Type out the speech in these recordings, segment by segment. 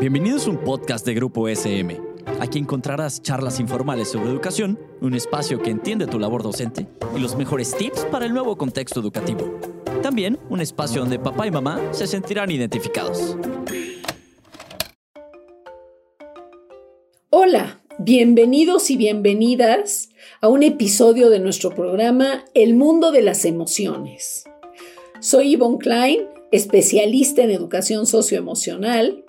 Bienvenidos a un podcast de Grupo SM. Aquí encontrarás charlas informales sobre educación, un espacio que entiende tu labor docente y los mejores tips para el nuevo contexto educativo. También un espacio donde papá y mamá se sentirán identificados. Hola, bienvenidos y bienvenidas a un episodio de nuestro programa El mundo de las emociones. Soy Yvonne Klein, especialista en educación socioemocional,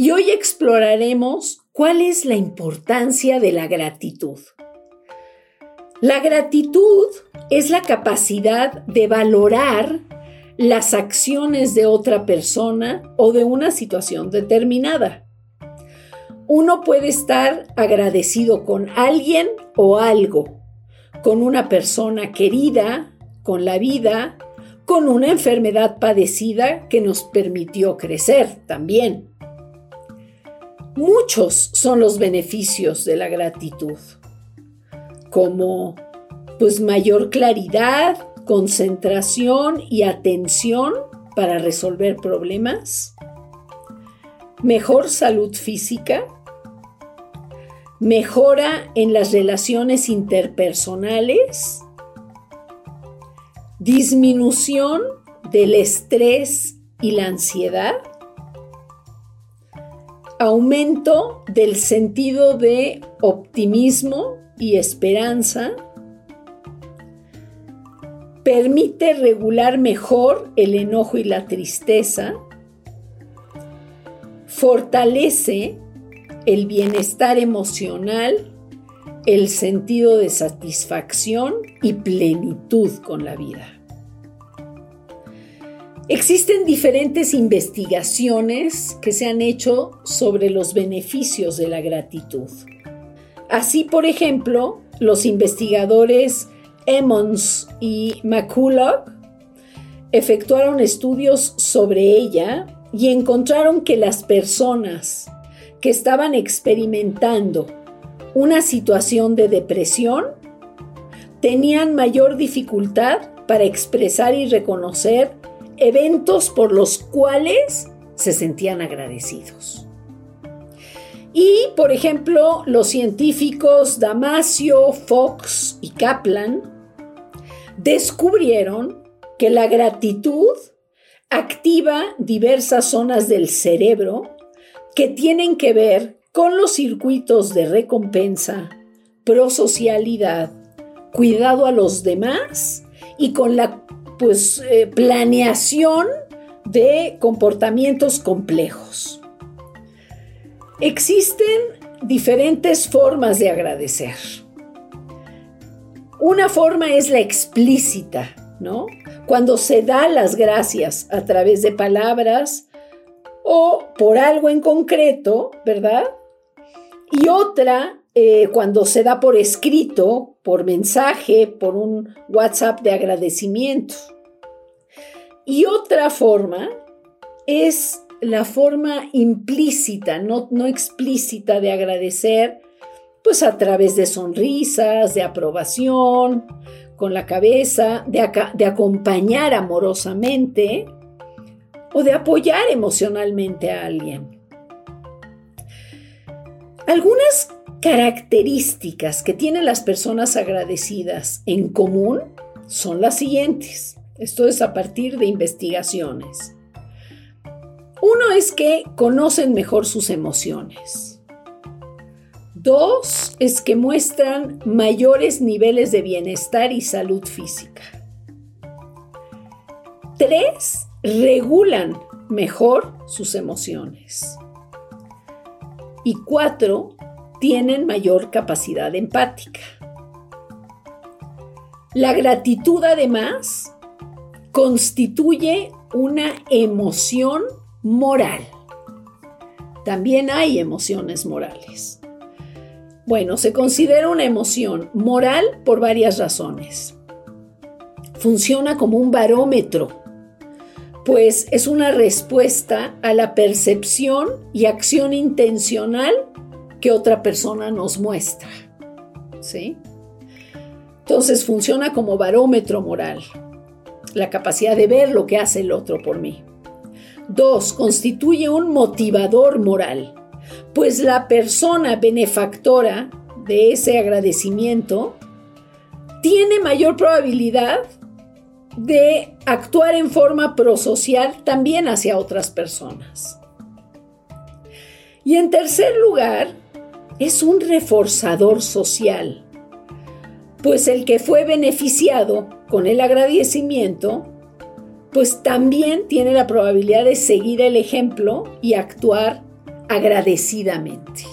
y hoy exploraremos cuál es la importancia de la gratitud. La gratitud es la capacidad de valorar las acciones de otra persona o de una situación determinada. Uno puede estar agradecido con alguien o algo, con una persona querida, con la vida, con una enfermedad padecida que nos permitió crecer también. Muchos son los beneficios de la gratitud, como pues mayor claridad, concentración y atención para resolver problemas, mejor salud física, mejora en las relaciones interpersonales, disminución del estrés y la ansiedad, aumento del sentido de optimismo y esperanza, permite regular mejor el enojo y la tristeza, fortalece el bienestar emocional el sentido de satisfacción y plenitud con la vida. Existen diferentes investigaciones que se han hecho sobre los beneficios de la gratitud. Así, por ejemplo, los investigadores Emmons y McCulloch efectuaron estudios sobre ella y encontraron que las personas que estaban experimentando una situación de depresión, tenían mayor dificultad para expresar y reconocer eventos por los cuales se sentían agradecidos. Y, por ejemplo, los científicos Damasio, Fox y Kaplan descubrieron que la gratitud activa diversas zonas del cerebro que tienen que ver con los circuitos de recompensa, prosocialidad, cuidado a los demás y con la pues, eh, planeación de comportamientos complejos. Existen diferentes formas de agradecer. Una forma es la explícita, ¿no? Cuando se da las gracias a través de palabras o por algo en concreto, ¿verdad? Y otra, eh, cuando se da por escrito, por mensaje, por un WhatsApp de agradecimiento. Y otra forma es la forma implícita, no, no explícita de agradecer, pues a través de sonrisas, de aprobación, con la cabeza, de, de acompañar amorosamente o de apoyar emocionalmente a alguien. Algunas características que tienen las personas agradecidas en común son las siguientes. Esto es a partir de investigaciones. Uno es que conocen mejor sus emociones. Dos es que muestran mayores niveles de bienestar y salud física. Tres, regulan mejor sus emociones y cuatro, tienen mayor capacidad empática. La gratitud además constituye una emoción moral. También hay emociones morales. Bueno, se considera una emoción moral por varias razones. Funciona como un barómetro pues es una respuesta a la percepción y acción intencional que otra persona nos muestra. ¿Sí? Entonces funciona como barómetro moral, la capacidad de ver lo que hace el otro por mí. Dos, constituye un motivador moral, pues la persona benefactora de ese agradecimiento tiene mayor probabilidad de actuar en forma prosocial también hacia otras personas. Y en tercer lugar, es un reforzador social, pues el que fue beneficiado con el agradecimiento, pues también tiene la probabilidad de seguir el ejemplo y actuar agradecidamente.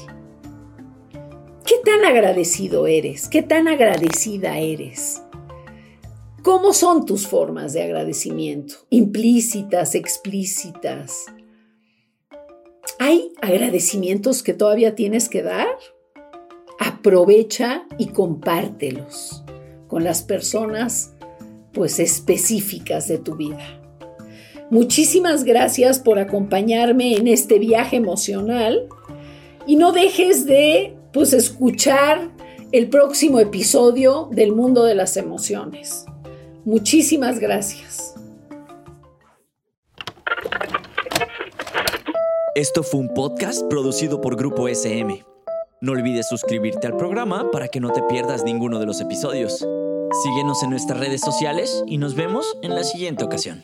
¿Qué tan agradecido eres? ¿Qué tan agradecida eres? ¿Cómo son tus formas de agradecimiento? Implícitas, explícitas. ¿Hay agradecimientos que todavía tienes que dar? Aprovecha y compártelos con las personas pues específicas de tu vida. Muchísimas gracias por acompañarme en este viaje emocional y no dejes de pues escuchar el próximo episodio del mundo de las emociones. Muchísimas gracias. Esto fue un podcast producido por Grupo SM. No olvides suscribirte al programa para que no te pierdas ninguno de los episodios. Síguenos en nuestras redes sociales y nos vemos en la siguiente ocasión.